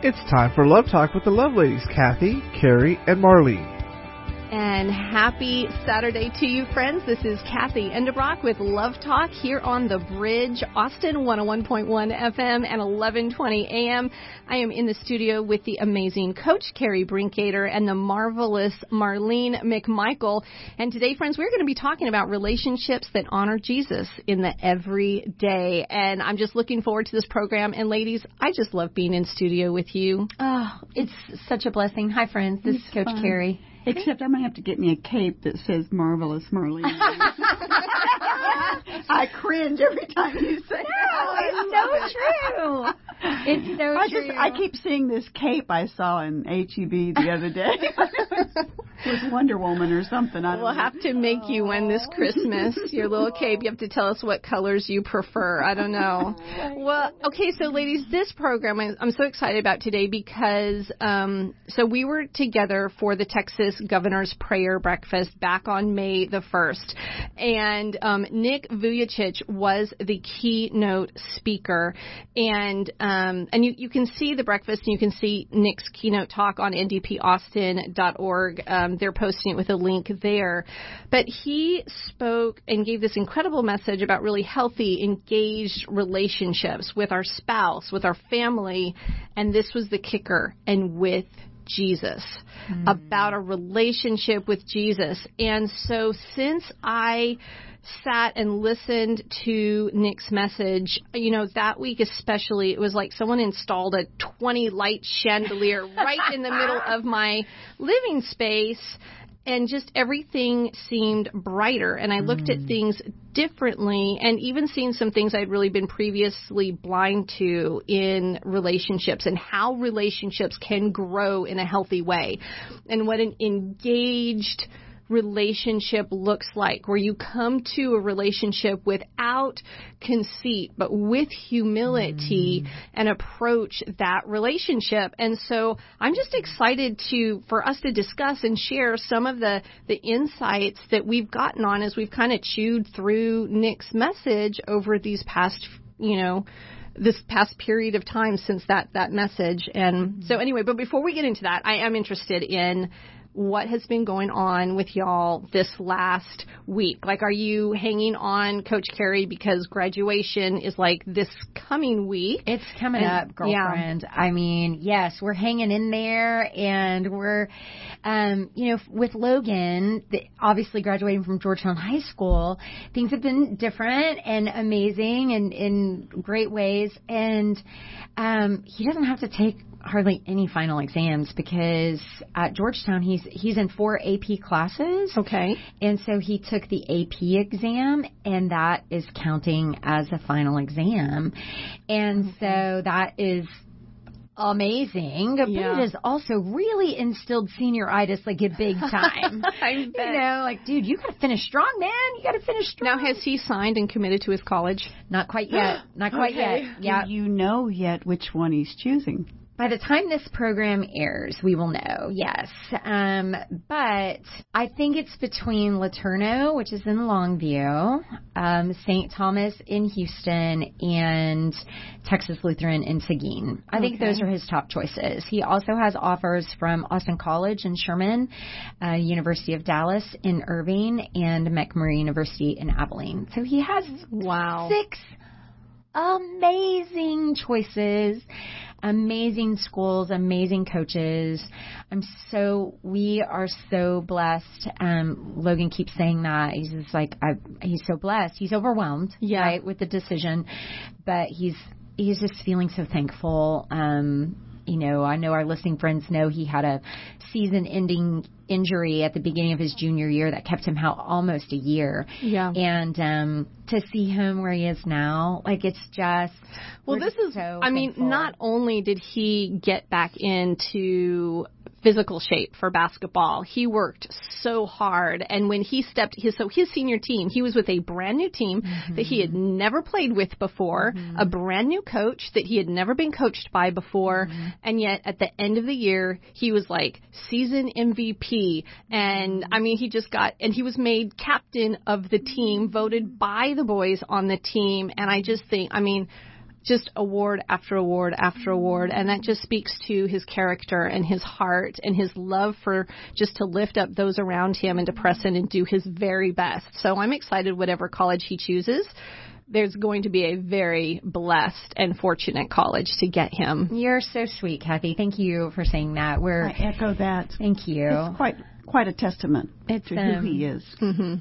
It's time for Love Talk with the Love Ladies, Cathy, Kerri, and Marlene. And happy Saturday to you, friends. This is Cathy Endebrock with Love Talk here on the Bridge, Austin 101.1 FM and 1120 AM. I am in the studio with the amazing Coach Kerri Brinkoeter and the marvelous Marlene McMichael. And today, friends, we're going to be talking about relationships that honor Jesus in the everyday. And I'm just looking forward to this program. And ladies, I just love being in studio with you. Oh, it's such a blessing. Hi, friends. This It's is Coach fun. Kerri. Except I'm gonna have to get me a cape that says "Marvelous Marlene." I cringe every time you say that. it's so true. It's so I true. just I keep seeing this cape I saw in HEB the other day. it was Wonder Woman or something. I We'll know. have to make you one this Christmas. Your little cape. You have to tell us what colors you prefer. I don't know. Well, okay, so ladies, this program I'm so excited about today because um, so we were together for the Texas Governor's Prayer Breakfast back on May the first, and um, Nick Vujicic was the keynote speaker, and um, and you you can see the breakfast and you can see Nick's keynote talk on ndpaustin.org. Um, they're posting it with a link there. But he spoke and gave this incredible message about really healthy, engaged relationships with our spouse, with our family, and this was the kicker, and with Jesus, hmm. about a relationship with Jesus. And so since I sat and listened to Nick's message, you know, that week especially, it was like someone installed a 20 light chandelier right in the middle of my living space. And just everything seemed brighter, and I looked at hmm. things differently, and even seeing some things I'd really been previously blind to in relationships and how relationships can grow in a healthy way, and what an engaged relationship looks like, where you come to a relationship without conceit, but with humility mm. and approach that relationship. And so I'm just excited to, for us to discuss and share some of the, the insights that we've gotten on as we've kind of chewed through Nick's message over these past, you know, this past period of time since that that message. And mm-hmm. so anyway, but before we get into that, I am interested in what has been going on with y'all this last week? Like, are you hanging on, Coach Kerri, because graduation is like this coming week? It's coming And- up, girlfriend. I mean, yes, we're hanging in there, and we're, um, you know, with Logan, the, obviously graduating from Georgetown High School, things have been different and amazing and in great ways. And um, he doesn't have to take hardly any final exams because at Georgetown he's he's in four AP classes. Okay. And so he took the AP exam, and that is counting as a final exam. And so that is amazing. But Yeah. it has also really instilled senioritis like a big time. I you know, like, dude, you got to finish strong, man. You got to finish strong. Now, has he signed and committed to his college? Not quite yet. Not quite Okay. yet. Yeah. Do you know yet which one he's choosing? By the time this program airs, we will know, yes. Um, but I think it's between LeTourneau, which is in Longview, um, St. Thomas in Houston, and Texas Lutheran in Seguin. I think those are his top choices. He also has offers from Austin College in Sherman, uh, University of Dallas in Irving, and McMurry University in Abilene. So he has Wow. six amazing choices, amazing schools, amazing coaches. I'm so we are so blessed. Um, Logan keeps saying that he's just like I, he's so blessed. He's overwhelmed, Yeah. right, with the decision, but he's he's just feeling so thankful. Um, you know, I know our listening friends know he had a season ending injury at the beginning of his junior year that kept him out almost a year. Yeah. And um to see him where he is now, like it's just Well, this just is, so I mean, not only did he get back into physical shape for basketball, he worked so hard. And when he stepped, his, so his senior team, he was with a brand new team that he had mm-hmm. never played with before, mm-hmm. a brand new coach that he had never been coached by before. Mm-hmm. And yet at the end of the year, he was like season MVP. And I mean, he just got, and he was made captain of the team, voted by the boys on the team. And I just think, I mean, just award after award after award. And that just speaks to his character and his heart and his love for just to lift up those around him and to press in and do his very best. So I'm excited whatever college he chooses there's going to be a very blessed and fortunate college to get him. You're so sweet, Cathy. Thank you for saying that. We're I echo that. Thank you. It's quite quite a testament It's, to um, who he is.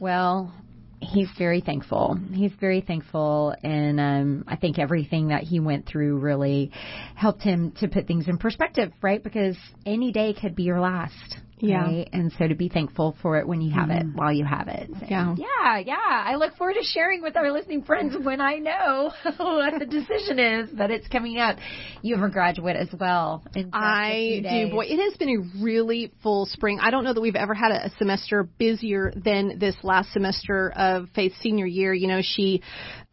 Well, he's very thankful. He's very thankful, and um, I think everything that he went through really helped him to put things in perspective, right? Because any day could be your last. Yeah. Right? And so to be thankful for it when you have it, mm-hmm. while you have it. Yeah. Yeah, yeah. I look forward to sharing with our listening friends when I know what the decision is, but it's coming up. You have a graduate as well. in just a I do. Boy, it has been a really full spring. I don't know that we've ever had a, a semester busier than this last semester of Faith's senior year. You know, she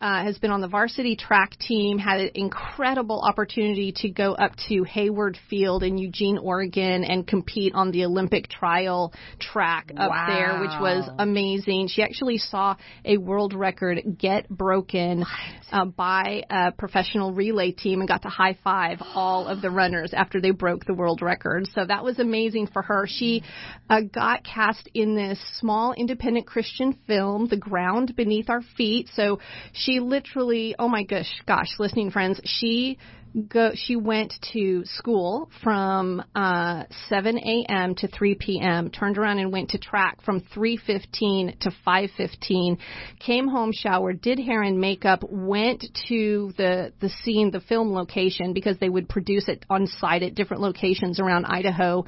uh, has been on the varsity track team, had an incredible opportunity to go up to Hayward Field in Eugene, Oregon, and compete on the Olympic trial track up there, which was amazing. She actually saw a world record get broken uh, by a professional relay team and got to high five all of the runners after they broke the world record. So that was amazing for her. She uh, got cast in this small independent Christian film, The Ground Beneath Our Feet. So she literally, oh my gosh, gosh, listening friends, she go she went to school from uh 7 a.m. to 3 p.m. turned around and went to track from 3:15 to 5:15 came home showered did hair and makeup went to the the scene the film location because they would produce it on site at different locations around Idaho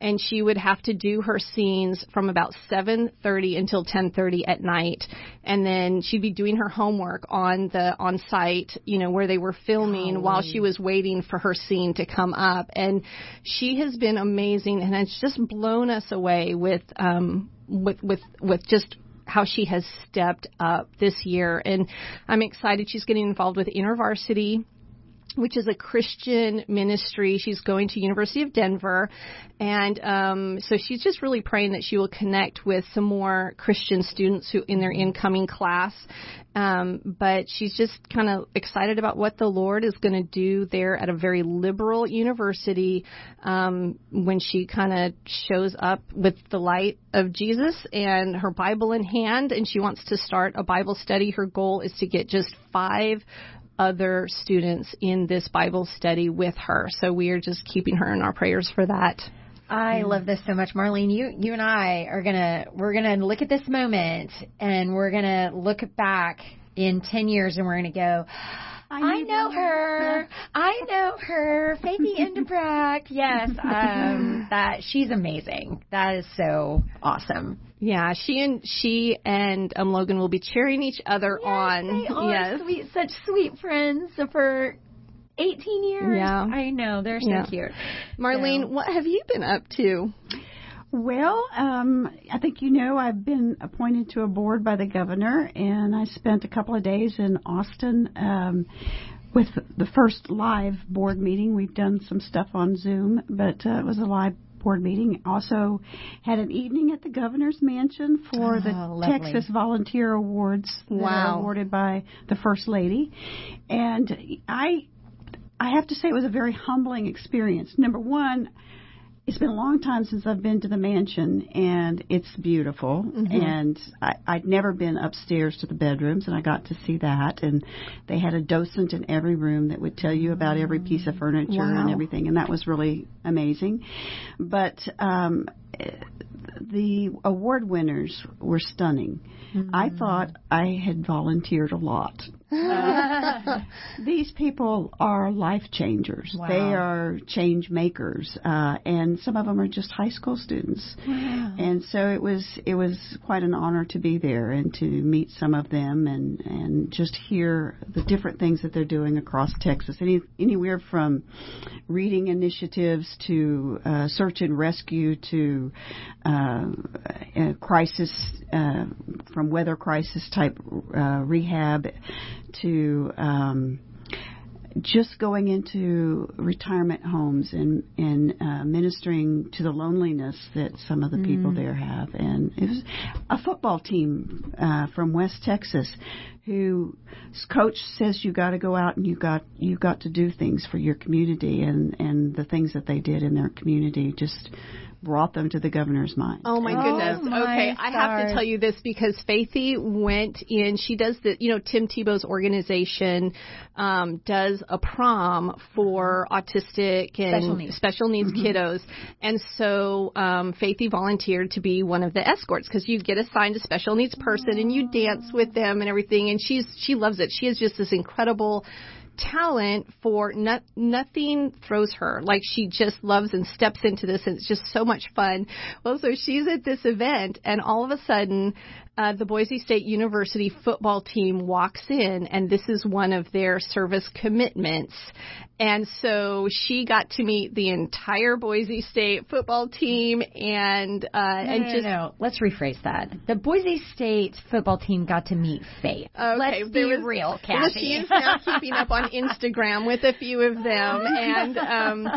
and she would have to do her scenes from about 7:30 until 10:30 at night and then she'd be doing her homework on the on site you know where they were filming while she was waiting for her scene to come up. And she has been amazing and it's just blown us away with um with with with just how she has stepped up this year. And I'm excited she's getting involved with InterVarsity which is a Christian ministry. She's going to University of Denver, and um, so she's just really praying that she will connect with some more Christian students who in their incoming class. Um, but she's just kind of excited about what the Lord is going to do there at a very liberal university um, when she kind of shows up with the light of Jesus and her Bible in hand, and she wants to start a Bible study. Her goal is to get just five other students in this Bible study with her. So we are just keeping her in our prayers for that. I love this so much, Marlene. You you and I are gonna we're gonna look at this moment and we're gonna look back in ten years and we're gonna go. I know her. I know her. Faithy Endebrock. Yes, um, that she's amazing. That is so awesome. Yeah, she and she and um, Logan will be cheering each other on. They are yes. sweet, such sweet friends for 18 years. Yeah. I know they're so Yeah. cute. Marlene, So- what have you been up to? Well, um, I think you know I've been appointed to a board by the governor, and I spent a couple of days in Austin um, with the first live board meeting. We've done some stuff on Zoom, but uh, it was a live board meeting. Also had an evening at the governor's mansion for Oh, the lovely. Texas Volunteer Awards that Wow. are awarded by the first lady, and I I have to say it was a very humbling experience. Number one, it's been a long time since I've been to the mansion, and it's beautiful. And I, I'd never been upstairs to the bedrooms, and I got to see that. And they had a docent in every room that would tell you about every piece of furniture and everything, and that was really amazing. But um, the award winners were stunning. I thought I had volunteered a lot. These people are life changers. Wow. They are change makers, uh, and some of them are just high school students. And so it was it was quite an honor to be there and to meet some of them and and just hear the different things that they're doing across Texas. Any anywhere from reading initiatives to uh, search and rescue to uh, uh, crisis uh, from weather crisis type uh, rehab to um, just going into retirement homes and and uh, ministering to the loneliness that some of the people there have, and it was a football team uh, from West Texas who coach says you got to go out and you got you got to do things for your community, and and the things that they did in their community just brought them to the governor's mind. Oh my Oh, goodness. my okay, I have to tell you this because Faithy went in. She does the, you know, Tim Tebow's organization um, does a prom for autistic and Special needs. special needs kiddos, and so um, Faithy volunteered to be one of the escorts because you get assigned a special needs person and you dance with them and everything. And she's she loves it. She is just this incredible talent for not, nothing throws her. Like she just loves and steps into this and it's just so much fun. Well so she's at this event and all of a sudden uh, the boise state university football team walks in and this is one of their service commitments and so she got to meet the entire boise state football team and uh No, and no, just no. Let's rephrase that. The Boise State football team got to meet Faith. Okay, Let's be was- real, Cathy. she is now keeping up on Instagram with a few of them, and um,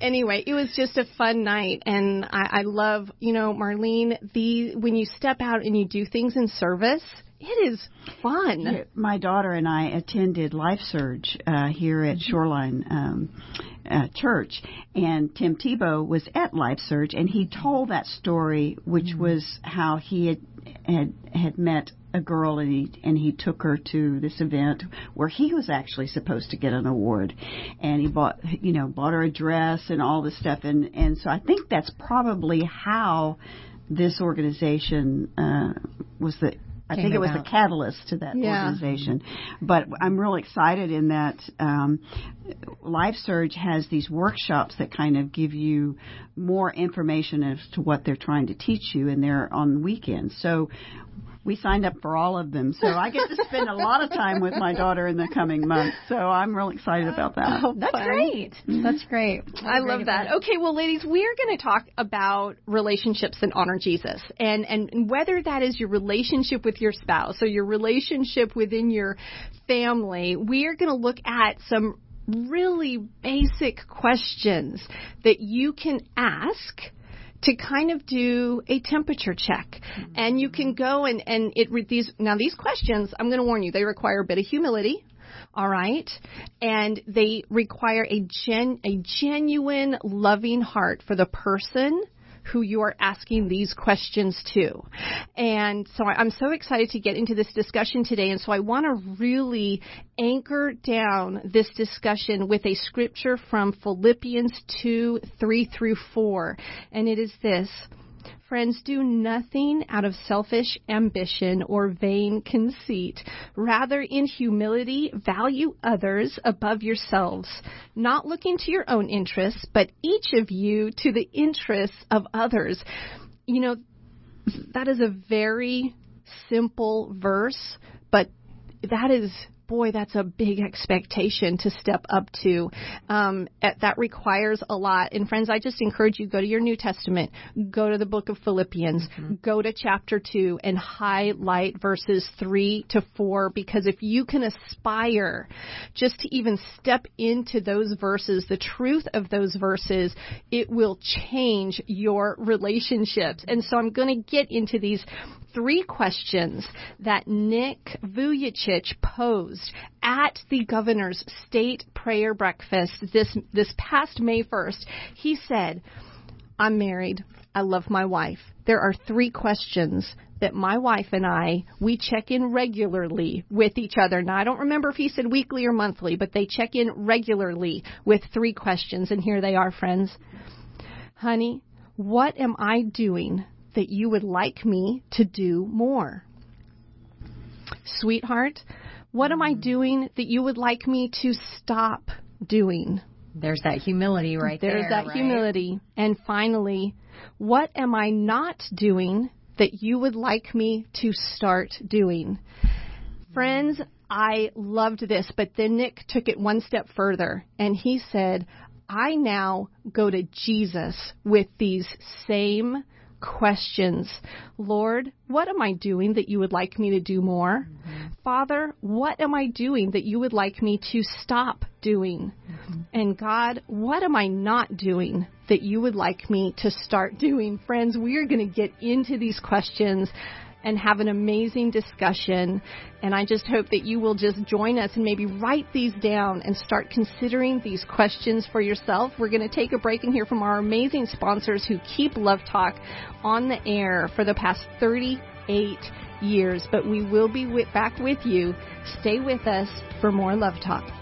anyway, it was just a fun night, and I, I love, you know, Marlene. The when you step out and you do things in service, it is fun. My daughter and I attended Life Surge uh, here at Shoreline um, uh, Church, and Tim Tebow was at Life Surge, and he told that story, which was how he had had, had met a girl and he and he took her to this event where he was actually supposed to get an award. And he bought you know bought her a dress and all this stuff and and so I think that's probably how this organization uh was the I think it was about. the catalyst to that Yeah. organization. But I'm real excited in that um, Life Surge has these workshops that kind of give you more information as to what they're trying to teach you, and they're on weekends. So we signed up for all of them. So I get to spend a lot of time with my daughter in the coming months. So I'm real excited about that. Oh, That's fun. great. Mm-hmm. That's great. I love great that. event. Okay, well, ladies, we're going to talk about relationships that honor Jesus, and and whether that is your relationship with your spouse or your relationship within your family. We are going to look at some really basic questions that you can ask to kind of do a temperature check. And you can go and and it re- these now these questions i'm going to warn you they require a bit of humility all right? And they require a gen a genuine loving heart for the person who you are asking these questions to. And so I'm so excited to get into this discussion today. And so I want to really anchor down this discussion with a scripture from Philippians 2 3 through 4. And it is this. Friends, do nothing out of selfish ambition or vain conceit. Rather, in humility, value others above yourselves, not looking to your own interests, but each of you to the interests of others. You know, that is a very simple verse, but that is boy, that's a big expectation to step up to. Um, that requires a lot. And friends, I just encourage you go to your New Testament, go to the book of Philippians, go to chapter two, and highlight verses three to four. Because if you can aspire just to even step into those verses, the truth of those verses, it will change your relationships. And so I'm going to get into these three questions that Nick Vujicic posed at the governor's state prayer breakfast this this past May 1st. He said, "I'm married. I love my wife. There are three questions that my wife and I we check in regularly with each other. Now I don't remember if he said weekly or monthly, but they check in regularly with three questions and here they are, friends. Honey, what am I doing that you would like me to do more? Sweetheart, what am I doing that you would like me to stop doing? There's that humility right There's there. that right? humility. And finally, what am I not doing that you would like me to start doing? Friends, I loved this, but then Nick took it one step further and he said, I now go to Jesus with these same questions. Lord, what am I doing that you would like me to do more? Mm-hmm. Father, what am I doing that you would like me to stop doing? Mm-hmm. And God, what am I not doing that you would like me to start doing? Friends, we are going to get into these questions and have an amazing discussion. And I just hope that you will just join us and maybe write these down and start considering these questions for yourself. We're going to take a break and hear from our amazing sponsors who keep Love Talk on the air for the past 38 years. But we will be back with you. Stay with us for more Love Talk.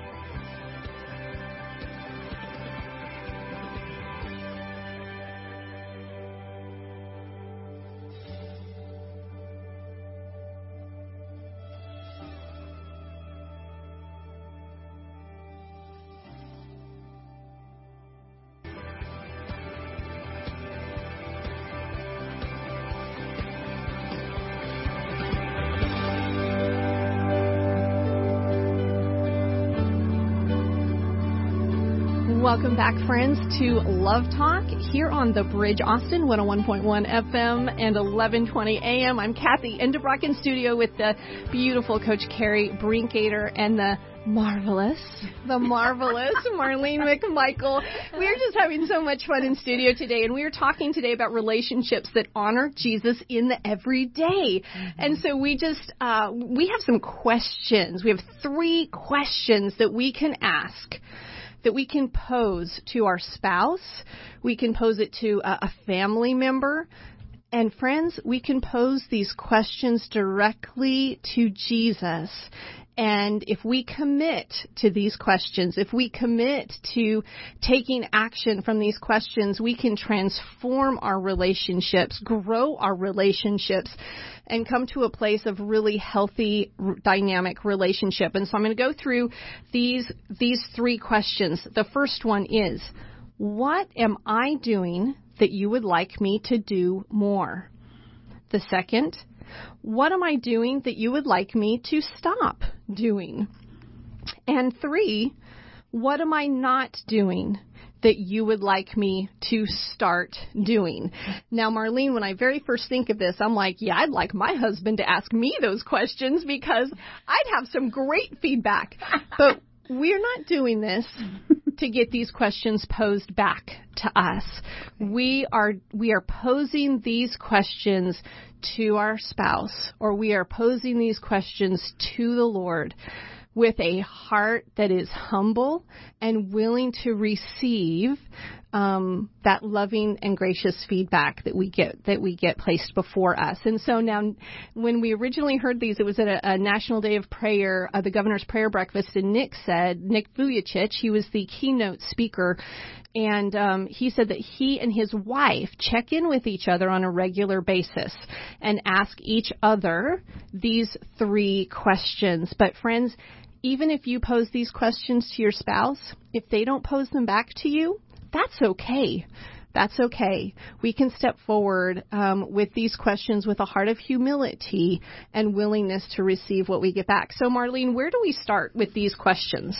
Welcome back, friends, to Love Talk here on the Bridge Austin 101.1 FM and 1120 AM. I'm Cathy Endebrock in studio with the beautiful Coach Kerri Brinkoeter and the marvelous, the marvelous Marlene McMichael. We're just having so much fun in studio today, and we are talking today about relationships that honor Jesus in the everyday. Mm-hmm. And so we just uh, we have some questions. We have three questions that we can ask that we can pose to our spouse, we can pose it to a, a family member, and friends, we can pose these questions directly to Jesus. And if we commit to these questions, if we commit to taking action from these questions, we can transform our relationships, grow our relationships, and come to a place of really healthy dynamic relationship. And so I'm going to go through these these three questions. The first one is what am I doing that you would like me to do more? The second, what am I doing that you would like me to stop doing? And three, what am I not doing that you would like me to start doing. Now, Marlene, when I very first think of this, I'm like, yeah, I'd like my husband to ask me those questions because I'd have some great feedback. But we're not doing this to get these questions posed back to us. We are we are posing these questions to our spouse or we are posing these questions to the Lord with a heart that is humble and willing to receive um, that loving and gracious feedback that we get that we get placed before us. And so now, when we originally heard these, it was at a, a National Day of Prayer, uh, the Governor's Prayer Breakfast, and Nick said Nick Vujicic, he was the keynote speaker, and um, he said that he and his wife check in with each other on a regular basis and ask each other these three questions. But friends, even if you pose these questions to your spouse, if they don't pose them back to you, that's okay. That's okay. We can step forward um, with these questions with a heart of humility and willingness to receive what we get back. So, Marlene, where do we start with these questions?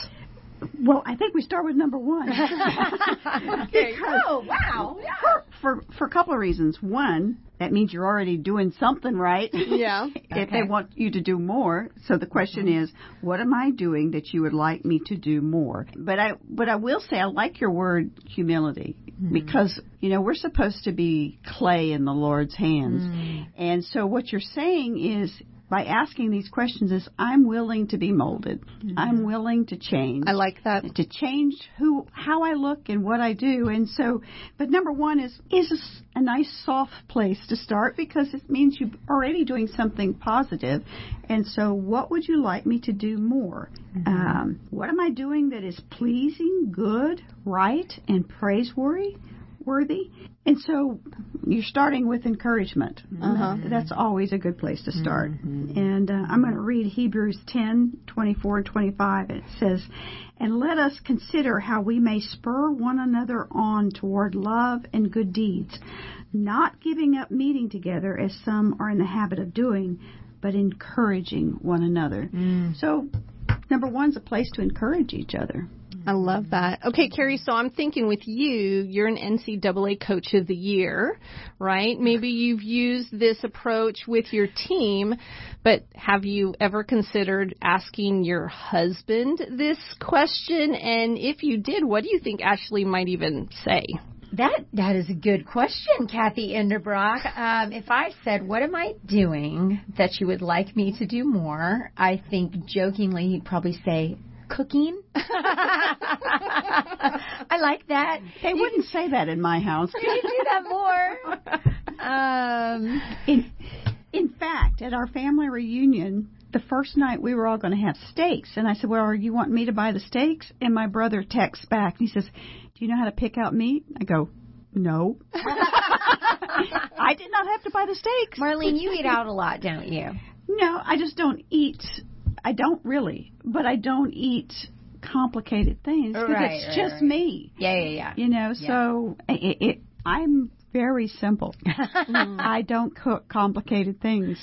Well, I think we start with number one. okay. oh, wow. Yeah. For, for, for a couple of reasons. One, that means you're already doing something right. Yeah. if okay. they want you to do more. So the question mm-hmm. is, what am I doing that you would like me to do more? But I, but I will say, I like your word humility mm-hmm. because you know we're supposed to be clay in the Lord's hands, mm-hmm. and so what you're saying is by asking these questions is I'm willing to be molded. Mm-hmm. I'm willing to change. I like that. To change who how I look and what I do. And so but number 1 is is a, a nice soft place to start because it means you're already doing something positive. And so what would you like me to do more? Mm-hmm. Um, what am I doing that is pleasing, good, right and praiseworthy? Worthy. And so you're starting with encouragement. Uh-huh. That's always a good place to start. Mm-hmm. And uh, I'm going to read Hebrews 10, 24 and 25. It says, And let us consider how we may spur one another on toward love and good deeds, not giving up meeting together as some are in the habit of doing, but encouraging one another. Mm. So, number one is a place to encourage each other. I love that. Okay, Kerri, so I'm thinking with you, you're an NCAA Coach of the Year, right? Maybe you've used this approach with your team, but have you ever considered asking your husband this question? And if you did, what do you think Ashley might even say? That that is a good question, Cathy Endebrock. Um, if I said, "What am I doing that you would like me to do more?" I think jokingly he'd probably say, "Cooking." I like that. They wouldn't say that in my house. Can you do that more? Um, In, in fact, at our family reunion, the first night we were all going to have steaks, and I said, "Well, are you want me to buy the steaks?" And my brother texts back, and he says, "Do you know how to pick out meat?" I go, "No." I did not have to buy the steaks. Marlene, you eat out a lot, don't you? No, I just don't eat. I don't really, but I don't eat complicated things because Right, it's right, just right. me. Yeah, yeah, yeah. You know, so it, it, I'm very simple. I don't cook complicated things.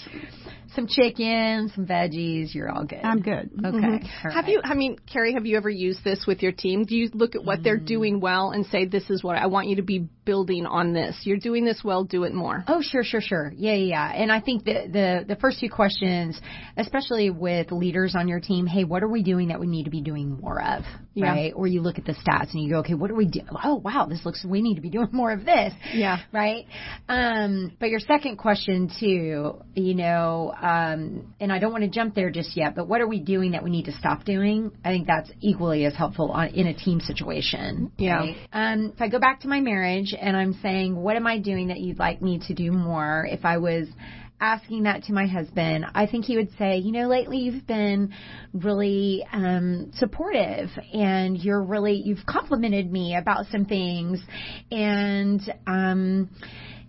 Some chicken, some veggies. You're all good. I'm good. Okay. Mm-hmm. Have right. you, I mean, Kerri, have you ever used this with your team? Do you look at what they're doing well and say, this is what I want you to be building on this? You're doing this well, do it more. Oh, sure, sure, sure. Yeah, yeah, yeah. And I think the, the the first two questions, especially with leaders on your team, hey, what are we doing that we need to be doing more of, Yeah. right? Or you look at the stats and you go, okay, what are we doing? Oh, wow, this looks. We need to be doing more of this. Yeah. Right. Um, but your second question too, you know, um, and I don't want to jump there just yet, but what are we doing that we need to stop doing? I think that's equally as helpful on, in a team situation. Yeah. right? Um, if I go back to my marriage and I'm saying, what am I doing that you'd like me to do more? If I was asking that to my husband, I think he would say, you know, lately you've been really um, supportive and you're really, you've complimented me about some things and, um,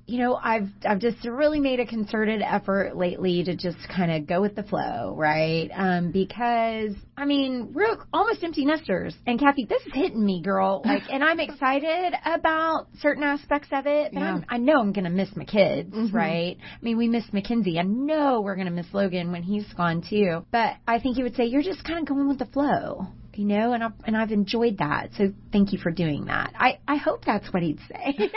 you know, I've I've just really made a concerted effort lately to just kind of go with the flow, right? Um, because I mean, we're almost empty nesters, and Cathy, this is hitting me, girl. Like, and I'm excited about certain aspects of it, but I'm, I know I'm gonna miss my kids, right? I mean, we miss Mackenzie. I know we're gonna miss Logan when he's gone too. But I think he would say you're just kind of going with the flow you know, and I've, and I've enjoyed that. So thank you for doing that. I, I hope that's what he'd say.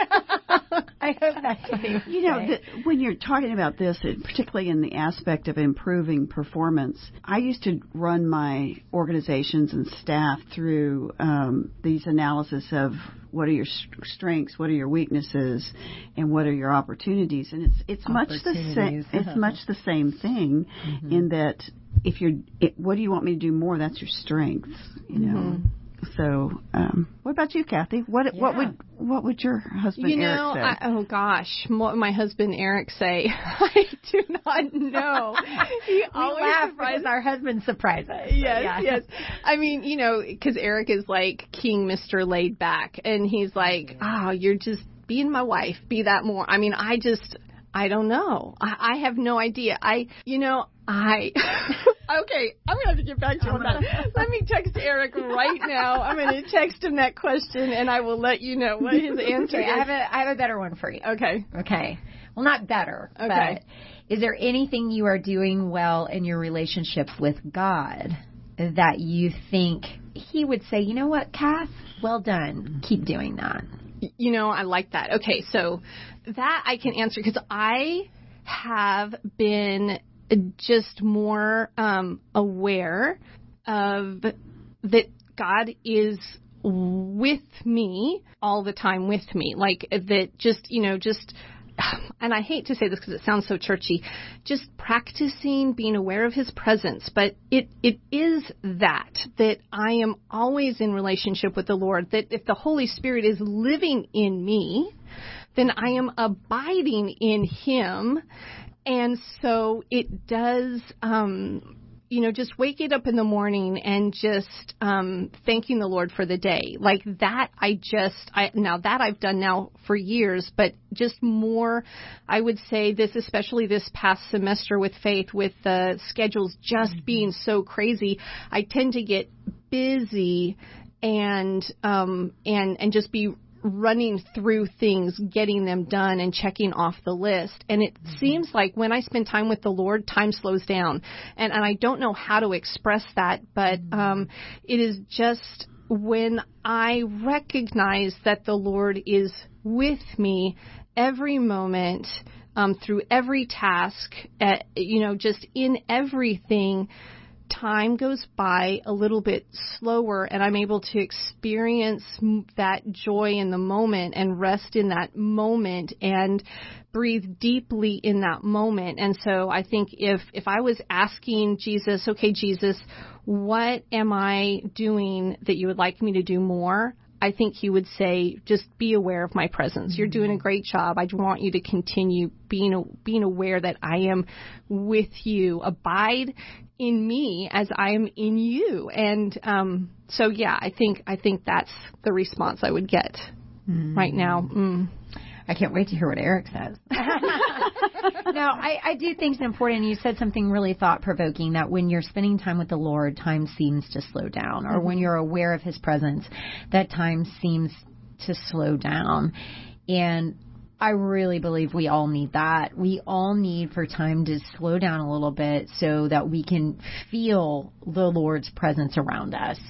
I hope that's what he would You know, the, when you're talking about this, and particularly in the aspect of improving performance, I used to run my organizations and staff through um, these analysis of what are your st- strengths, what are your weaknesses, and what are your opportunities. And it's it's much the same. It's much the same thing mm-hmm. in that if you're, it, what do you want me to do more? That's your strengths. You know. Mm-hmm. So, um, what about you, Cathy? What what would what would your husband You know, Eric say? I, oh gosh, what would my husband Eric say? I do not know. He we always laugh surprises because our husbands surprises. us. yes, Yeah. yes. I mean, you know, because Eric is like King Mister Laid Back, and he's like, "Oh, you're just being my wife. Be that more." I mean, I just, I don't know. I, I have no idea. I, you know, I. okay, I'm gonna have to get back to you on that. Let me text Eric right now. I'm gonna text him that question, and I will let you know what his answer Okay, I have a I have a better one for you. Okay. Okay. Well, not better. Okay. But is there anything you are doing well in your relationship with God that you think He would say, you know what, Kath, well done. Keep doing that. You know, I like that. Okay, so that I can answer because I have been just more um, aware of that God is with me all the time with me like that just you know just and I hate to say this because it sounds so churchy, just practicing being aware of his presence. But it, it is that, that I am always in relationship with the Lord, that if the Holy Spirit is living in me, then I am abiding in him. And so it does, um, you know, just waking up in the morning and just um, thanking the Lord for the day. Like that, I just, I now that I've done now for years, but just more, I would say this, especially this past semester with faith, with the schedules just being so crazy, I tend to get busy and um and and just be running through things, getting them done and checking off the list. And it seems like when I spend time with the Lord, time slows down. And, and I don't know how to express that, but um, it is just when I recognize that the Lord is with me every moment, um, through every task, uh, you know, just in everything, time goes by a little bit slower and I'm able to experience that joy in the moment and rest in that moment and breathe deeply in that moment. And so I think if, if I was asking Jesus, okay, Jesus, what am I doing that you would like me to do more? I think he would say, just be aware of my presence. You're doing a mm-hmm. great job. I want you to continue being being aware that I am with you. Abide in me as I am in you. And um, so, yeah, I think I think that's the response I would get mm. right now. Mm. I can't wait to hear what Eric says. no, I, I do think it's important. You said something really thought provoking that when you're spending time with the Lord, time seems to slow down, or mm-hmm. when you're aware of His presence, that time seems to slow down. And I really believe we all need that. We all need for time to slow down a little bit so that we can feel the Lord's presence around us.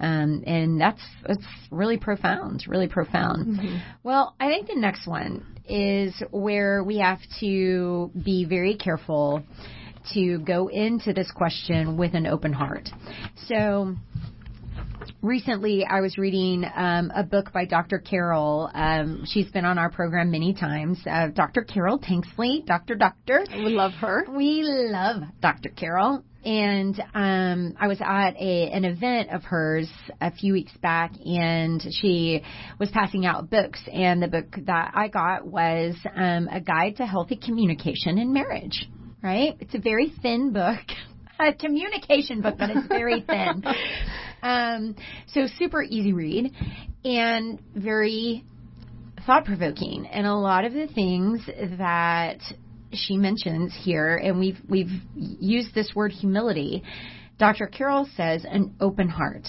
Um, and that's, it's really profound, really profound. Mm-hmm. Well, I think the next one is where we have to be very careful to go into this question with an open heart. So, recently I was reading um, a book by Dr. Carol. Um, she's been on our program many times. Uh, Dr. Carol Tanksley, Dr. Doctor. We love her. We love Dr. Carol. And um, I was at a, an event of hers a few weeks back, and she was passing out books. And the book that I got was um, a guide to healthy communication in marriage. Right? It's a very thin book. a communication book, but it's very thin. Um, so super easy read and very thought provoking. And a lot of the things that she mentions here, and we've we've used this word humility. Dr. Carol says an open heart.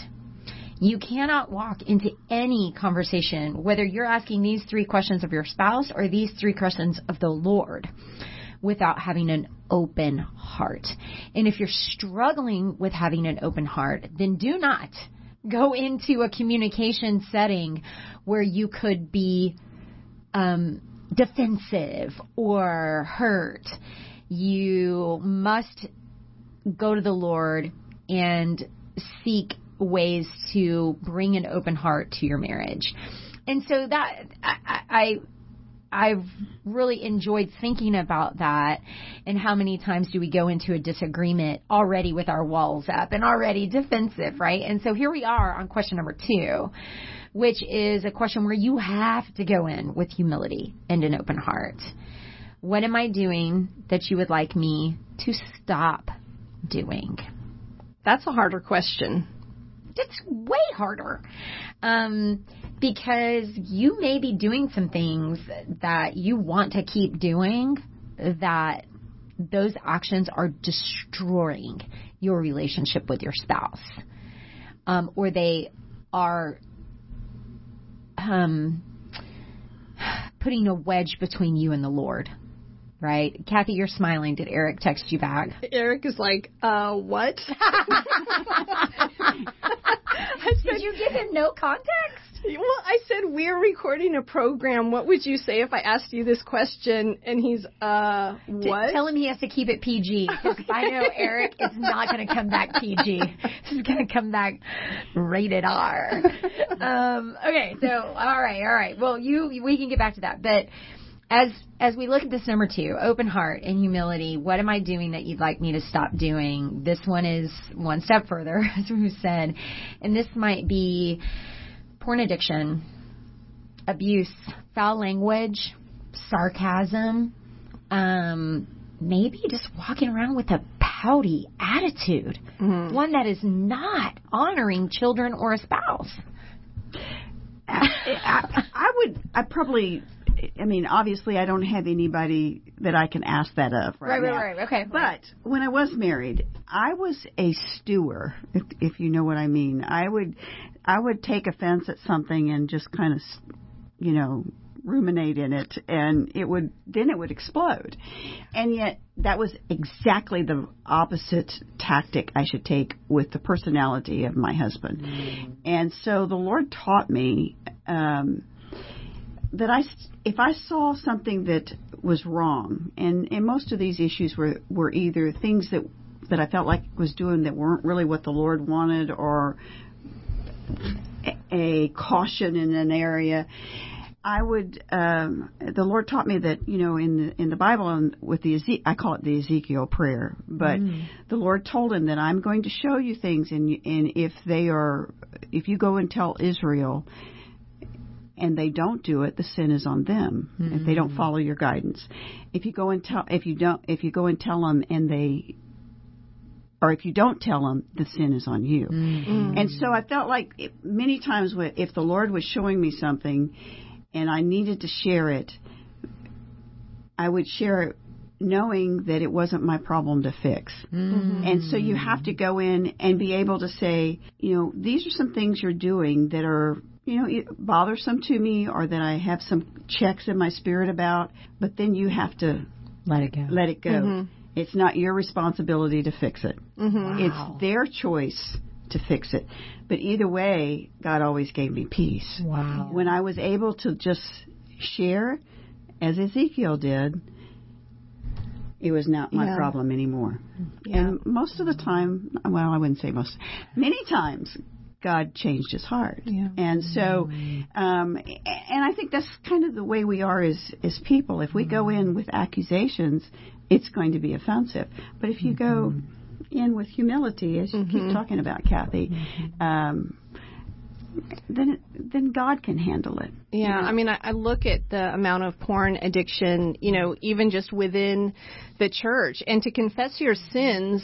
You cannot walk into any conversation, whether you're asking these three questions of your spouse or these three questions of the Lord, without having an open heart. And if you're struggling with having an open heart, then do not go into a communication setting where you could be um, defensive or hurt. You must go to the Lord and seek ways to bring an open heart to your marriage. And so that I, I I've really enjoyed thinking about that and how many times do we go into a disagreement already with our walls up and already defensive, right? And so here we are on question number two, which is a question where you have to go in with humility and an open heart. What am I doing that you would like me to stop doing? That's a harder question. It's way harder. Um, because you may be doing some things that you want to keep doing that those actions are destroying your relationship with your spouse. Um, or they are um, putting a wedge between you and the Lord right? Cathy, you're smiling. Did Eric text you back? Eric is like, uh, what? Did you give him no context? Well, I said we're recording a program. What would you say if I asked you this question? And he's, uh, what? Tell him he has to keep it PG because I know Eric is not going to come back PG. He's going to come back rated R. Um, okay, so all right, all right. Well, you we can get back to that, but as as we look at this number two, open heart and humility, what am I doing that you'd like me to stop doing? This one is one step further, as we said, and this might be porn addiction, abuse, foul language, sarcasm, um, maybe just walking around with a pouty attitude, mm-hmm. one that is not honoring children or a spouse. I, I would, I probably I mean, obviously, I don't have anybody that I can ask that of right, right now. Right, right, Okay. But right. when I was married, I was a stewer, if, if you know what I mean. I would, I would take offense at something and just kind of, you know, ruminate in it and it would then it would explode. And yet that was exactly the opposite tactic I should take with the personality of my husband. And so the Lord taught me um that I if I saw something that was wrong and and most of these issues were were either things that that I felt like was doing that weren't really what the Lord wanted or a caution in an area. I would. Um, the Lord taught me that you know in the in the Bible and with the Eze- I call it the Ezekiel prayer, but mm. the Lord told him that I'm going to show you things, and and if they are, if you go and tell Israel, and they don't do it, the sin is on them mm-hmm. if they don't mm. follow your guidance. If you go and tell, if you don't, if you go and tell them, and they or if you don't tell them, the sin is on you. Mm-hmm. And so I felt like it, many times if the Lord was showing me something and I needed to share it, I would share it knowing that it wasn't my problem to fix. Mm-hmm. And so you have to go in and be able to say, you know, these are some things you're doing that are you know, bothersome to me or that I have some checks in my spirit about, but then you have to let it go. Let it go. Mm-hmm. It's not your responsibility to fix it. Mm-hmm. Wow. It's their choice to fix it. But either way, God always gave me peace. Wow. When I was able to just share, as Ezekiel did, it was not my yeah. problem anymore. Yeah. And most of the time, well, I wouldn't say most, many times, God changed his heart. Yeah. And so, um, and I think that's kind of the way we are as, as people. If we go in with accusations, it's going to be offensive. But if you go mm-hmm. in with humility, as you mm-hmm. keep talking about, Cathy, mm-hmm. um, then then God can handle it. Yeah, I mean, I, I look at the amount of porn addiction, you know, even just within the church, and to confess your sins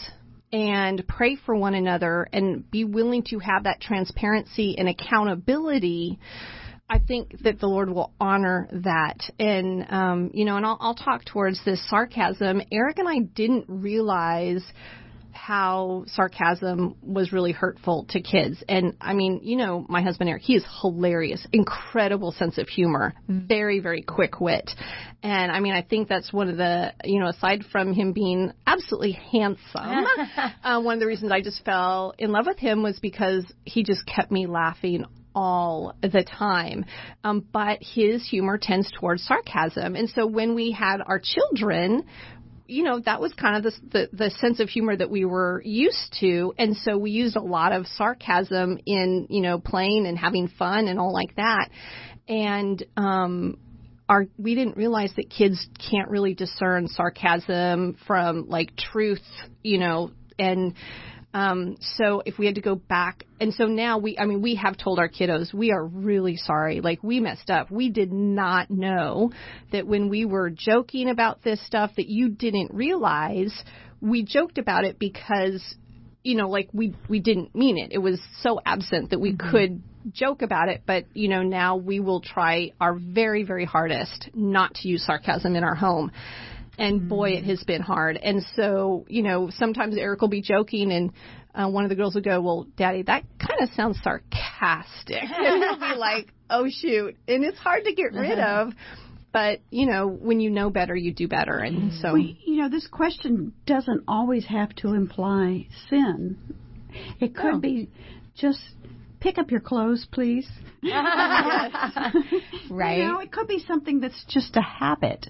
and pray for one another and be willing to have that transparency and accountability I think that the Lord will honor that. And, um, you know, and I'll, I'll talk towards this sarcasm. Eric and I didn't realize how sarcasm was really hurtful to kids. And I mean, you know, my husband Eric, he is hilarious, incredible sense of humor, very, very quick wit. And I mean, I think that's one of the, you know, aside from him being absolutely handsome, uh, one of the reasons I just fell in love with him was because he just kept me laughing all the time. Um, but his humor tends towards sarcasm. And so when we had our children, you know that was kind of the, the, the sense of humor that we were used to and so we used a lot of sarcasm in you know playing and having fun and all like that and um our we didn't realize that kids can't really discern sarcasm from like truth you know and um, so if we had to go back, and so now we, I mean, we have told our kiddos we are really sorry. Like we messed up. We did not know that when we were joking about this stuff that you didn't realize. We joked about it because, you know, like we we didn't mean it. It was so absent that we mm-hmm. could joke about it, but you know, now we will try our very, very hardest not to use sarcasm in our home and mm-hmm. boy, it has been hard. And so, you know, sometimes Eric will be joking, and uh, one of the girls will go, "Well, Daddy, that kind of sounds sarcastic," and he'll be like, "Oh shoot!" And it's hard to get rid mm-hmm. of. But you know, when you know better, you do better, and mm-hmm. so well, you know, this question doesn't always have to imply sin. It could oh. be just pick up your clothes, please. right. You know, it could be something that's just a habit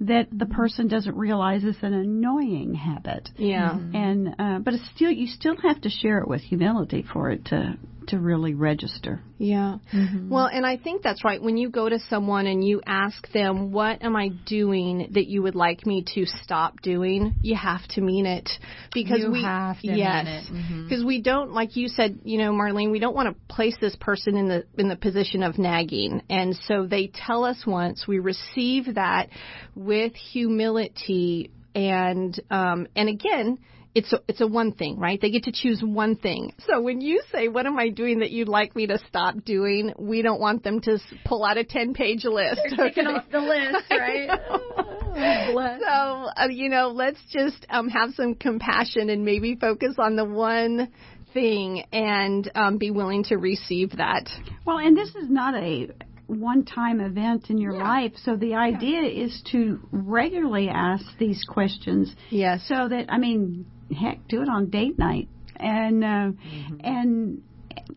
that the person doesn't realize is an annoying habit. Yeah. And uh, but it's still you still have to share it with humility for it to to really register. Yeah. Mm-hmm. Well, and I think that's right. When you go to someone and you ask them, "What am I doing that you would like me to stop doing?" You have to mean it because you we have to yes, because mm-hmm. we don't like you said, you know, Marlene, we don't want to place this person in the in the position of nagging. And so they tell us once, we receive that with humility and um and again, it's a, it's a one thing, right? They get to choose one thing. So when you say, "What am I doing that you'd like me to stop doing?" We don't want them to pull out a ten-page list. They're okay? off the list, right? oh, so uh, you know, let's just um, have some compassion and maybe focus on the one thing and um, be willing to receive that. Well, and this is not a one-time event in your Yeah. life. So the idea is to regularly ask these questions. Yes. So that I mean, heck, do it on date night, and uh, Mm-hmm. and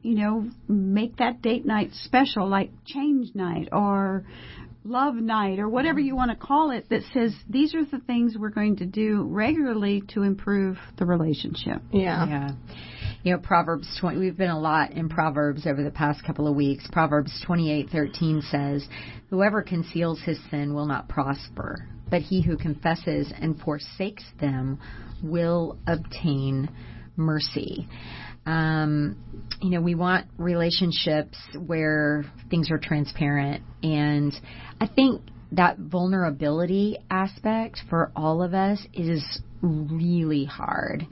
you know, make that date night special, like change night or love night or whatever you want to call it. That says these are the things we're going to do regularly to improve the relationship. Yeah. Yeah. You know, Proverbs 20, we've been a lot in Proverbs over the past couple of weeks. Proverbs 28:13 says, "Whoever conceals his sin will not prosper, but he who confesses and forsakes them will obtain mercy." Um, you know, we want relationships where things are transparent and I think that vulnerability aspect for all of us is really hard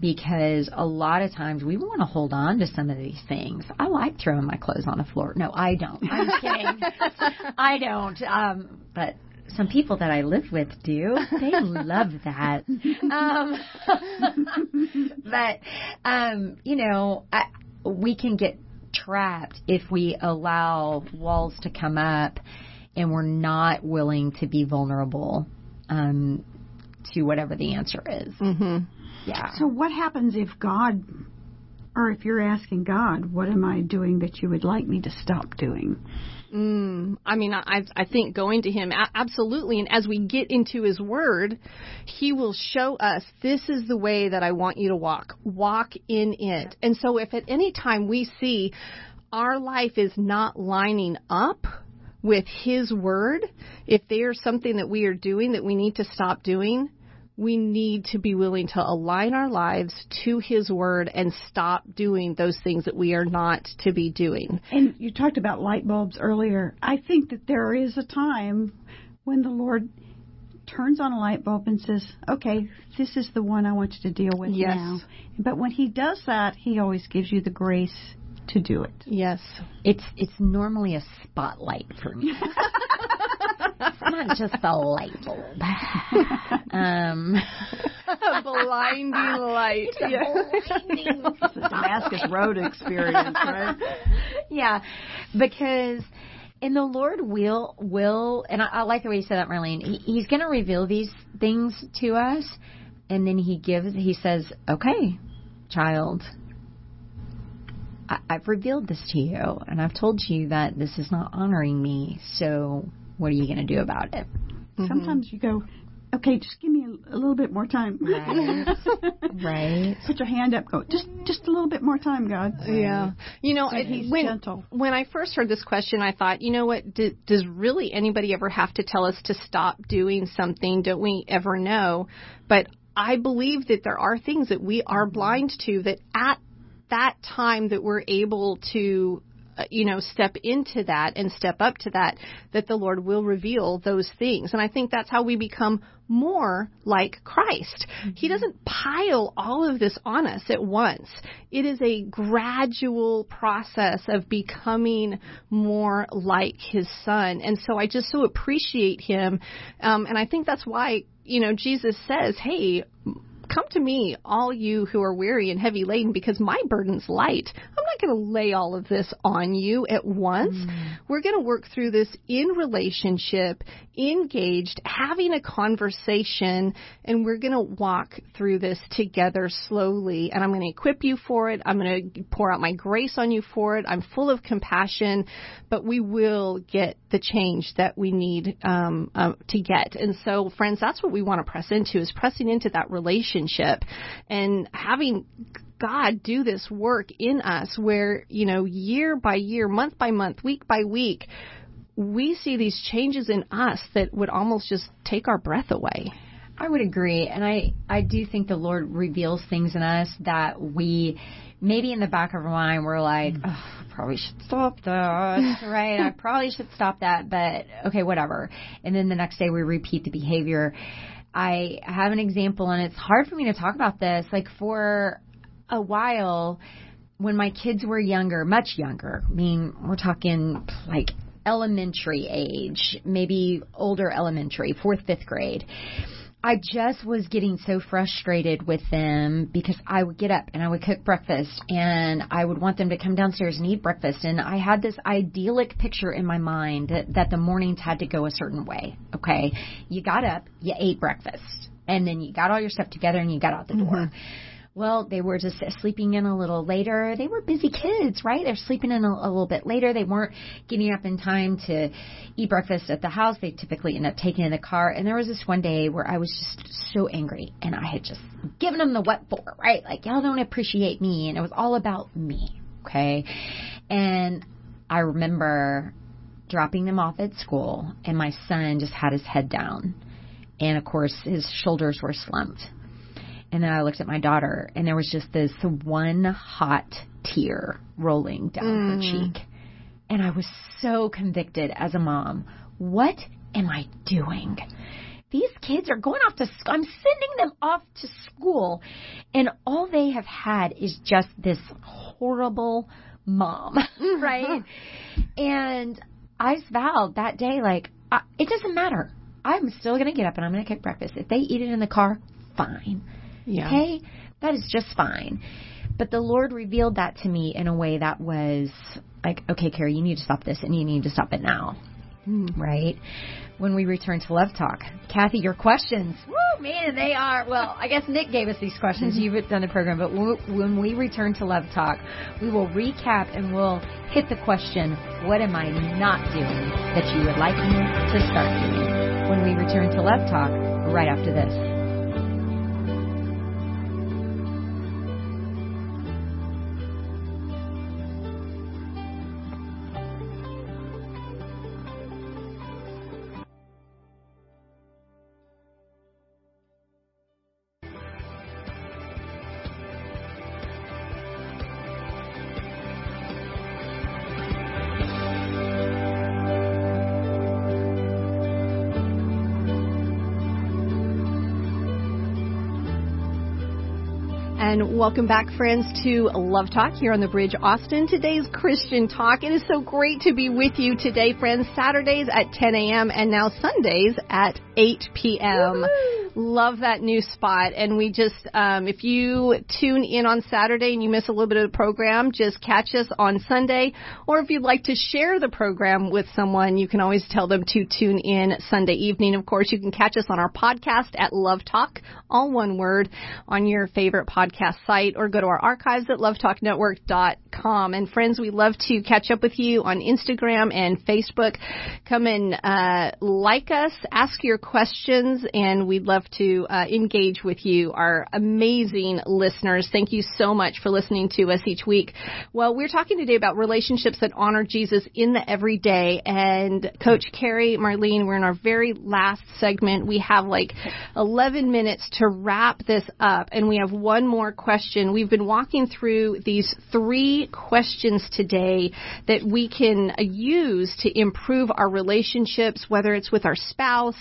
because a lot of times we want to hold on to some of these things. I like throwing my clothes on the floor. No, I don't. I'm kidding. I don't. Um, but some people that I live with do. They love that. Um, but um, you know, I, we can get trapped if we allow walls to come up and we're not willing to be vulnerable um, to whatever the answer is. Mm-hmm. Yeah. So what happens if God, or if you're asking God, what am I doing that you would like me to stop doing? Mm, I mean, I I think going to him absolutely, and as we get into His Word, He will show us this is the way that I want you to walk. Walk in it. And so, if at any time we see our life is not lining up with His Word, if there's something that we are doing that we need to stop doing, we need to be willing to align our lives to His Word and stop doing those things that we are not to be doing. And you talked about light bulbs earlier. I think that there is a time when the Lord turns on a light bulb and says, "Okay, this is the one I want you to deal with Yes. now." But when He does that, He always gives you the grace to do it. Yes. It's it's normally a spotlight for me. not just a light bulb. um, a blinding light. It's the Damascus Road experience, right? yeah, because and the Lord will will and I, I like the way you said that, Marlene. He, he's going to reveal these things to us, and then he gives he says, "Okay, child." I, I've revealed this to you, and I've told you that this is not honoring me. So, what are you going to do about it? Mm-hmm. Sometimes you go, "Okay, just give me a, a little bit more time." Right. Right. Put your hand up. Go, just just a little bit more time, God. Yeah. You know, it- he's when gentle. when I first heard this question, I thought, you know what? D- does really anybody ever have to tell us to stop doing something? Don't we ever know? But I believe that there are things that we are mm-hmm. blind to that at that time that we're able to you know step into that and step up to that that the lord will reveal those things. And i think that's how we become more like christ. He doesn't pile all of this on us at once. It is a gradual process of becoming more like his son. And so i just so appreciate him. Um, and i think that's why you know jesus says hey Come to me, all you who are weary and heavy laden, because my burden's light. I'm not going to lay all of this on you at once. We're going to work through this in relationship, engaged, having a conversation, and we're going to walk through this together slowly. And I'm going to equip you for it. I'm going to pour out my grace on you for it. I'm full of compassion, but we will get the change that we need um, um, to get. And so, friends, that's what we want to press into is pressing into that relationship and having God do this work in us where, you know, year by year, month by month, week by week, we see these changes in us that would almost just take our breath away. I would agree, and I I do think the Lord reveals things in us that we maybe in the back of our mind we're like, oh, probably should stop that, right? I probably should stop that, but okay, whatever. And then the next day we repeat the behavior. I have an example, and it's hard for me to talk about this. Like for a while, when my kids were younger, much younger, I mean, we're talking like elementary age, maybe older elementary, fourth, fifth grade. I just was getting so frustrated with them because I would get up and I would cook breakfast and I would want them to come downstairs and eat breakfast. And I had this idyllic picture in my mind that, that the mornings had to go a certain way. Okay. You got up, you ate breakfast, and then you got all your stuff together and you got out the door. Mm-hmm. Well, they were just sleeping in a little later. They were busy kids, right? They're sleeping in a, a little bit later. They weren't getting up in time to eat breakfast at the house. They typically end up taking in the car. And there was this one day where I was just so angry and I had just given them the what for, right? Like, y'all don't appreciate me. And it was all about me. Okay. And I remember dropping them off at school and my son just had his head down. And of course, his shoulders were slumped and then I looked at my daughter, and there was just this one hot tear rolling down mm. her cheek. And I was so convicted as a mom. What am I doing? These kids are going off to school. I'm sending them off to school, and all they have had is just this horrible mom, right? and I vowed that day, like, I, it doesn't matter. I'm still going to get up and I'm going to cook breakfast. If they eat it in the car, fine. Yeah. Okay? That is just fine. But the Lord revealed that to me in a way that was like, okay, Kerri, you need to stop this and you need to stop it now. Mm. Right? When we return to Love Talk. Cathy, your questions. Woo, man, they are. Well, I guess Nick gave us these questions. Mm-hmm. You've done the program. But when we return to Love Talk, we will recap and we'll hit the question, what am I not doing that you would like me to start doing? When we return to Love Talk, right after this. Welcome back, friends, to Love Talk here on the Bridge Austin. Today's Christian Talk. It is so great to be with you today, friends. Saturdays at 10 a.m. and now Sundays at 8 p.m. Woo-hoo! Love that new spot. And we just, um, if you tune in on Saturday and you miss a little bit of the program, just catch us on Sunday. Or if you'd like to share the program with someone, you can always tell them to tune in Sunday evening. Of course, you can catch us on our podcast at Love Talk, all one word, on your favorite podcast site, or go to our archives at lovetalknetwork.com. And friends, we love to catch up with you on Instagram and Facebook. Come and uh, like us, ask your questions, and we'd love to uh, engage with you, our amazing listeners. Thank you so much for listening to us each week. Well, we're talking today about relationships that honor Jesus in the everyday. And Coach Kerri, Marlene, we're in our very last segment. We have like 11 minutes to wrap this up, and we have one more question. We've been walking through these three questions today that we can use to improve our relationships, whether it's with our spouse,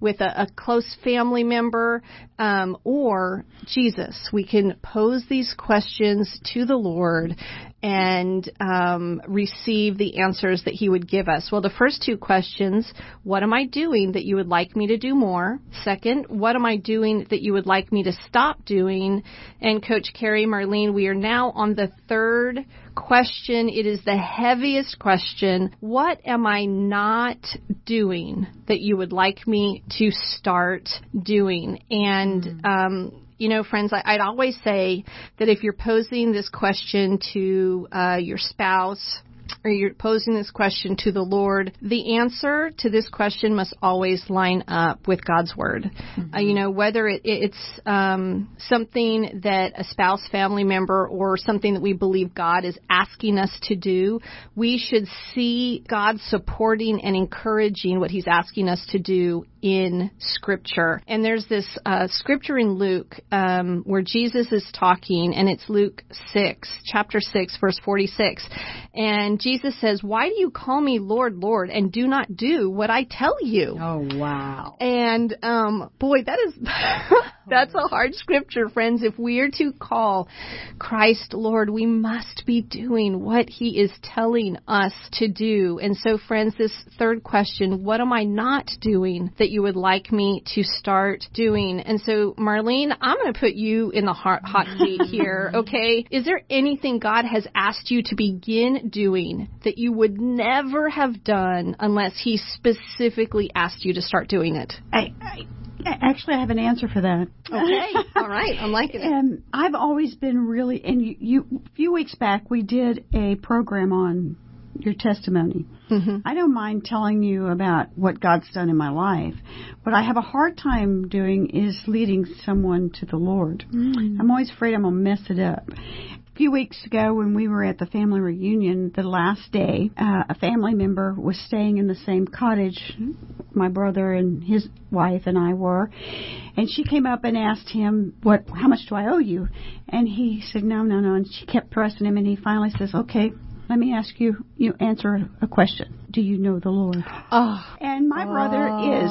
with a, a close family family member, um, or Jesus. We can pose these questions to the Lord and um, receive the answers that He would give us. Well, the first two questions what am I doing that you would like me to do more? Second, what am I doing that you would like me to stop doing? And Coach Kerri, Marlene, we are now on the third question. It is the heaviest question. What am I not doing that you would like me to start doing? And, mm. um, you know, friends, I, would always say that if you're posing this question to uh, your spouse, or you're posing this question to the Lord, the answer to this question must always line up with God's Word. Mm-hmm. Uh, you know, whether it, it's um, something that a spouse, family member, or something that we believe God is asking us to do, we should see God supporting and encouraging what He's asking us to do in Scripture. And there's this uh, scripture in Luke um, where Jesus is talking, and it's Luke 6, chapter 6, verse 46. And Jesus says, Why do you call me Lord, Lord, and do not do what I tell you? Oh, wow. And um, boy, that is That's a hard scripture, friends. If we are to call Christ Lord, we must be doing what He is telling us to do. And so, friends, this third question, what am I not doing that you would like me to start doing? And so, Marlene, I'm going to put you in the hot, hot seat here, okay? Is there anything God has asked you to begin doing that you would never have done unless He specifically asked you to start doing it? I, I actually I have an answer for that. Okay, all right, I'm liking it. Um, I've always been really, and you, you, a few weeks back we did a program on your testimony. Mm-hmm. I don't mind telling you about what God's done in my life. What I have a hard time doing is leading someone to the Lord. I'm always afraid I'm going to mess it up. A few weeks ago, when we were at the family reunion, the last day, uh, a family member was staying in the same cottage. My brother and his wife and I were, and she came up and asked him, "What? How much do I owe you?" And he said, "No, no, no." And she kept pressing him, and he finally says, "Okay, let me ask you, you answer a question. Do you know the Lord? Oh, And my brother is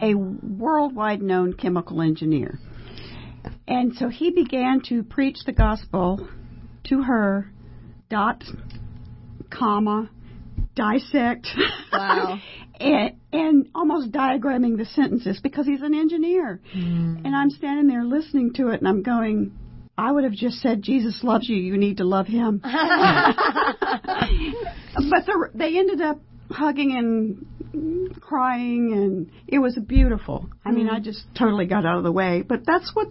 a worldwide known chemical engineer. And so he began to preach the gospel to her, dot, comma, dissect, Wow. and, and almost diagramming the sentences because he's an engineer. And I'm standing there listening to it and I'm going, I would have just said, Jesus loves you, you need to love him. but the, they ended up hugging and crying, and it was beautiful. I mean, I just totally got out of the way, but that's what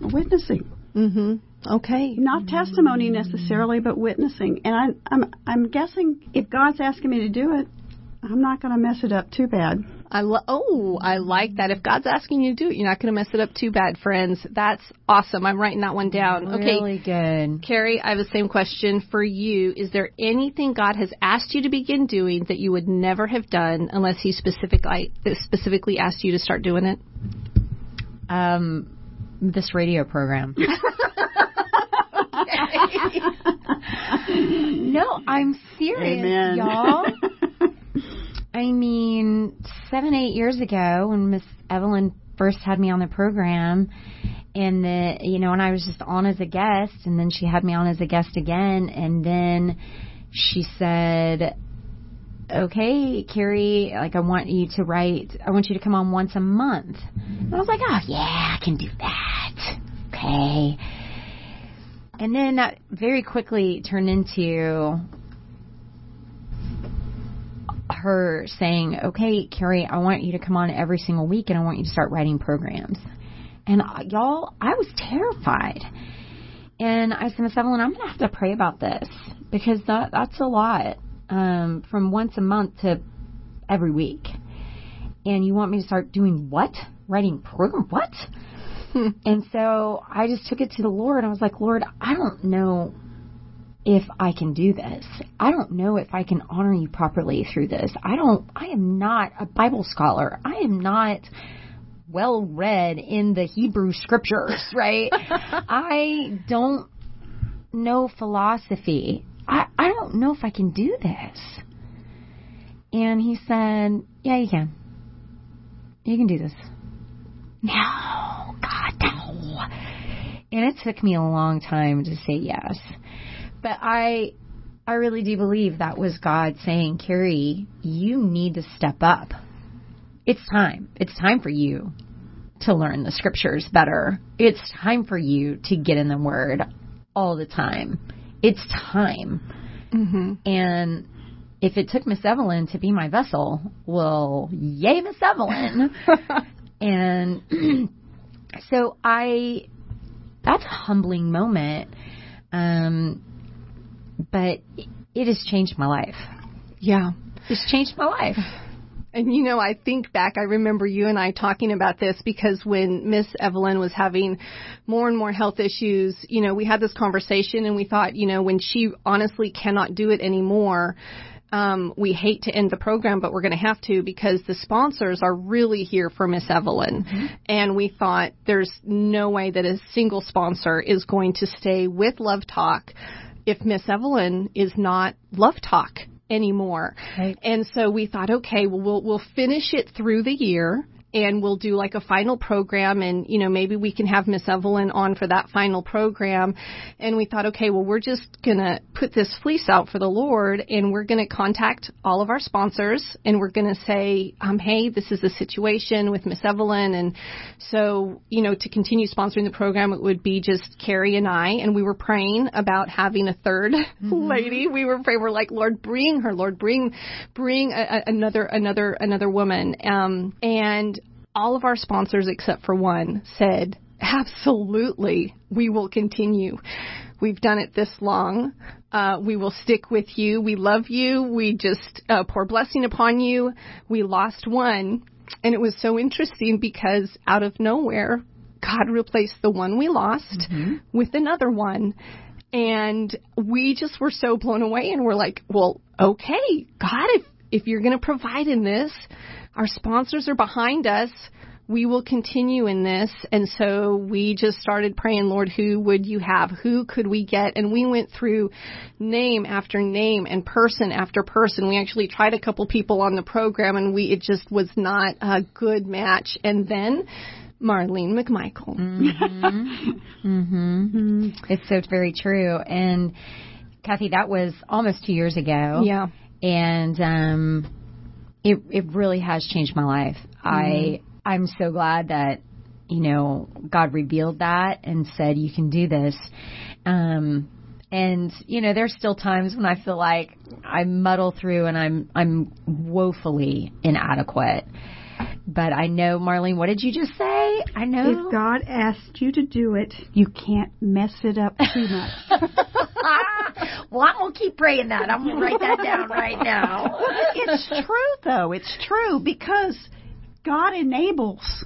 witnessing. mhm. Okay. Not testimony necessarily, but witnessing. And I, I'm I'm guessing if God's asking me to do it, I'm not going to mess it up too bad. I lo- oh, I like that. If God's asking you to do it, you're not going to mess it up too bad, friends. That's awesome. I'm writing that one down. Okay. Really good. Kerri, I have the same question for you. Is there anything God has asked you to begin doing that you would never have done unless He specifically specifically asked you to start doing it? Um, this radio program. no, I'm serious, Amen. y'all. I mean, seven, eight years ago, when Miss Evelyn first had me on the program, and the you know, and I was just on as a guest, and then she had me on as a guest again, and then she said, "Okay, Kerri, like I want you to write. I want you to come on once a month." And I was like, "Oh yeah, I can do that." Okay. And then that very quickly turned into her saying, "Okay, Kerri, I want you to come on every single week, and I want you to start writing programs." And uh, y'all, I was terrified. And I said, Miss Evelyn, I'm gonna have to pray about this because that that's a lot um, from once a month to every week. And you want me to start doing what? Writing program? What? and so I just took it to the Lord. And I was like, Lord, I don't know if I can do this. I don't know if I can honor you properly through this. I don't, I am not a Bible scholar. I am not well read in the Hebrew scriptures, right? I don't know philosophy. I, I don't know if I can do this. And he said, Yeah, you can. You can do this. No. And it took me a long time to say yes. But I I really do believe that was God saying, Kerri, you need to step up. It's time. It's time for you to learn the scriptures better. It's time for you to get in the word all the time. It's time. Mm-hmm. And if it took Miss Evelyn to be my vessel, well, yay, Miss Evelyn. and so I, that's a humbling moment. Um, but it has changed my life. Yeah. It's changed my life. And you know, I think back, I remember you and I talking about this because when Miss Evelyn was having more and more health issues, you know, we had this conversation and we thought, you know, when she honestly cannot do it anymore, um, we hate to end the program, but we're going to have to because the sponsors are really here for Miss Evelyn. And we thought there's no way that a single sponsor is going to stay with Love Talk if Miss Evelyn is not Love Talk anymore. Right. And so we thought, okay, well, we'll we'll finish it through the year. And we'll do like a final program and you know maybe we can have Miss Evelyn on for that final program. And we thought okay well we're just going to put this fleece out for the Lord and we're going to contact all of our sponsors and we're going to say um hey this is the situation with Miss Evelyn. And so you know to continue sponsoring the program it would be just Kerri and I. And we were praying about having a 3rd mm-hmm. lady. We were praying. We're like Lord bring her. Lord bring bring a, a, another another another woman. Um and all of our sponsors except for one said, absolutely, we will continue. We've done it this long. Uh, we will stick with you. We love you. We just uh, pour blessing upon you. We lost one. And it was so interesting because out of nowhere, God replaced the one we lost mm-hmm. with another one. And we just were so blown away and we're like, well, okay, God, if, if you're going to provide in this, our sponsors are behind us. We will continue in this. And so we just started praying, Lord, who would you have? Who could we get? And we went through name after name and person after person. We actually tried a couple people on the program and we, it just was not a good match. And then Marlene McMichael. Mm-hmm. mm-hmm. It's so very true. And Cathy, that was almost two years ago. Yeah. And um, it it really has changed my life. Mm-hmm. I I'm so glad that you know God revealed that and said you can do this. Um and you know there's still times when I feel like I muddle through and I'm I'm woefully inadequate. But I know, Marlene, what did you just say? I know. If God asked you to do it, you can't mess it up too much. well, I'm going to keep praying that. I'm going to write that down right now. it's true, though. It's true because God enables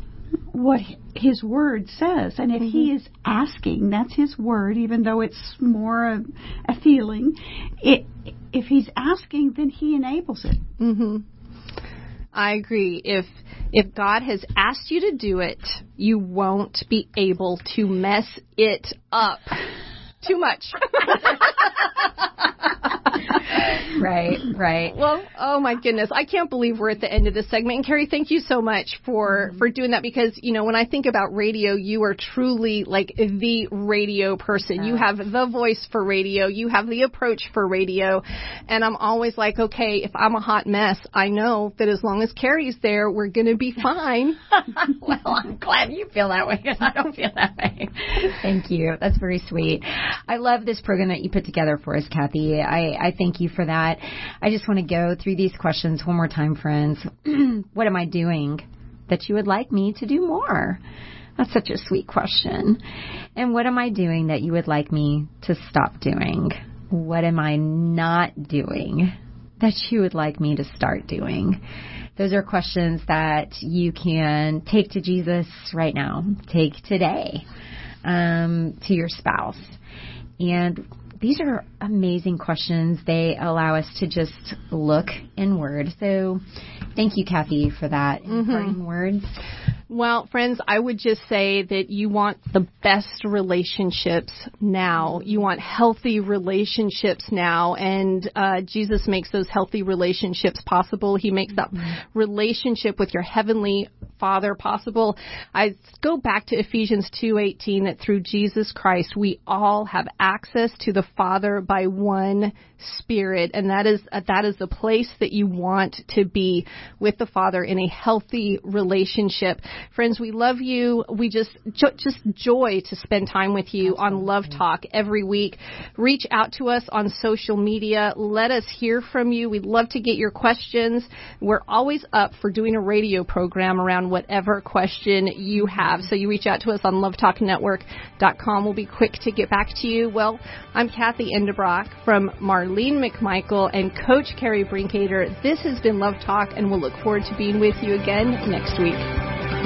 what his word says and if mm-hmm. he is asking that's his word even though it's more a, a feeling it if he's asking then he enables it mhm I agree. If if God has asked you to do it, you won't be able to mess it up too much. right, right. Well, oh my goodness, I can't believe we're at the end of this segment. And Kerri, thank you so much for mm-hmm. for doing that because you know when I think about radio, you are truly like the radio person. You have the voice for radio, you have the approach for radio, and I'm always like, okay, if I'm a hot mess, I know that as long as Kerri's there, we're gonna be fine. well, I'm glad you feel that way because I don't feel that way. Thank you. That's very sweet. I love this program that you put together for us, Cathy. I I thank you for that. I just want to go through these questions one more time, friends. what am I doing that you would like me to do more? That's such a sweet question. And what am I doing that you would like me to stop doing? What am I not doing that you would like me to start doing? Those are questions that you can take to Jesus right now. Take today um, to your spouse. And these are amazing questions. They allow us to just look inward. So thank you, Cathy, for that mm-hmm. words. Well, friends, I would just say that you want the best relationships now. You want healthy relationships now, and uh, Jesus makes those healthy relationships possible. He makes that mm-hmm. relationship with your heavenly Father possible. I go back to Ephesians 2:18 that through Jesus Christ we all have access to the Father by one Spirit, and that is uh, that is the place that you want to be with the Father in a healthy relationship. Friends, we love you. We just just joy to spend time with you Absolutely. on Love Talk every week. Reach out to us on social media. Let us hear from you. We'd love to get your questions. We're always up for doing a radio program around whatever question you have. So you reach out to us on lovetalknetwork.com. We'll be quick to get back to you. Well, I'm Cathy Endebrock from Marlene McMichael and Coach Kerri Brinkoeter. This has been Love Talk, and we'll look forward to being with you again next week.